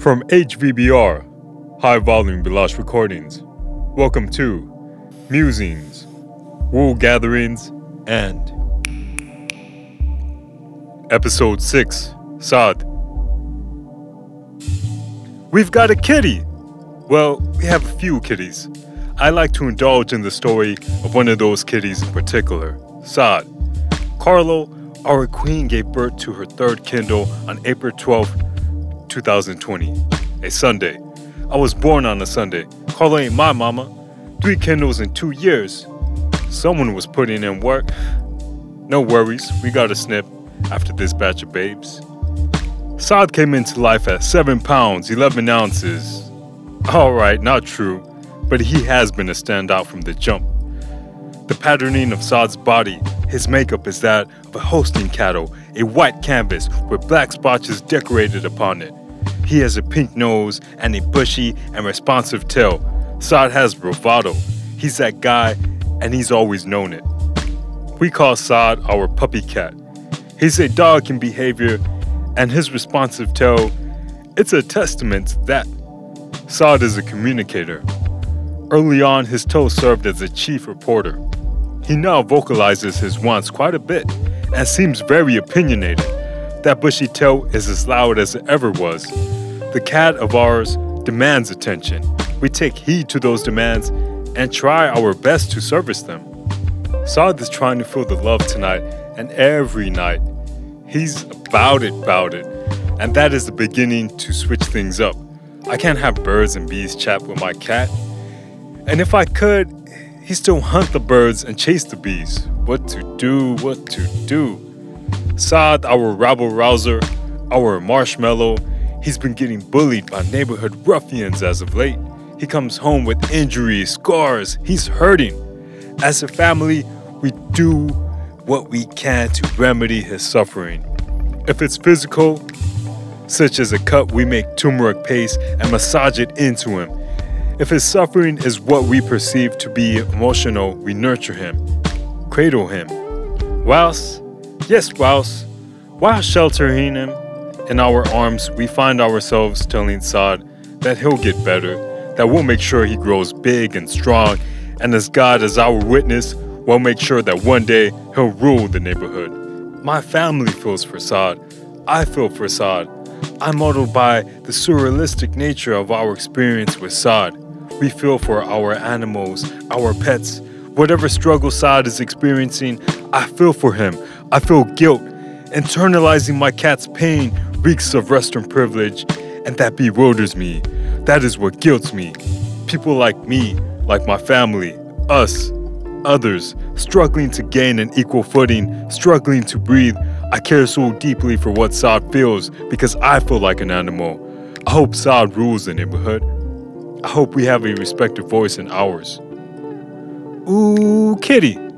From HVBR, High Volume Belash Recordings, welcome to Musings, Wool Gatherings, and Episode 6 Saad. We've got a kitty! Well, we have a few kitties. I like to indulge in the story of one of those kitties in particular, Saad. Carlo, our queen, gave birth to her third Kindle on April 12, 2020, a Sunday. I was born on a Sunday. Carlo ain't my mama. Three Kindles in two years. Someone was putting in work. No worries, we got a snip after this batch of babes. Saad came into life at 7 pounds, 11 ounces. Alright, not true, but he has been a standout from the jump. The patterning of Saad's body, his makeup is that of a Holstein cattle, a white canvas with black splotches decorated upon it. He has a pink nose and a bushy and responsive tail. Saad has bravado. He's that guy, and he's always known it. We call Saad our puppy cat. He's a dog in behavior, and his responsive tail, it's a testament that. Saad is a communicator. Early on, his toe served as a chief reporter. He now vocalizes his wants quite a bit and seems very opinionated. That bushy tail is as loud as it ever was. The cat of ours demands attention. We take heed to those demands and try our best to service them. Saad is trying to feel the love tonight and every night. He's about it, about it. And that is the beginning to switch things up. I can't have birds and bees chat with my cat. And if I could, he still hunt the birds and chase the bees. What to do, what to do. Saad, our rabble rouser, our marshmallow, he's been getting bullied by neighborhood ruffians as of late. He comes home with injuries, scars, he's hurting. As a family, we do what we can to remedy his suffering. If it's physical, such as a cut, we make turmeric paste and massage it into him. If his suffering is what we perceive to be emotional, we nurture him, cradle him. Whilst, yes, whilst, while sheltering him in our arms, we find ourselves telling Saad that he'll get better, that we'll make sure he grows big and strong, and as God is our witness, we'll make sure that one day he'll rule the neighborhood. My family feels for Saad. I feel for Saad. I'm modeled by the surrealistic nature of our experience with Saad. We feel for our animals, our pets. Whatever struggle Saad is experiencing, I feel for him. I feel guilt. Internalizing my cat's pain reeks of Western privilege, and that bewilders me. That is what guilts me. People like me, like my family, us, others, struggling to gain an equal footing, struggling to breathe. I care so deeply for what Saad feels because I feel like an animal. I hope Saad rules the neighborhood. I hope we have a respected voice in ours. Ooh, kitty.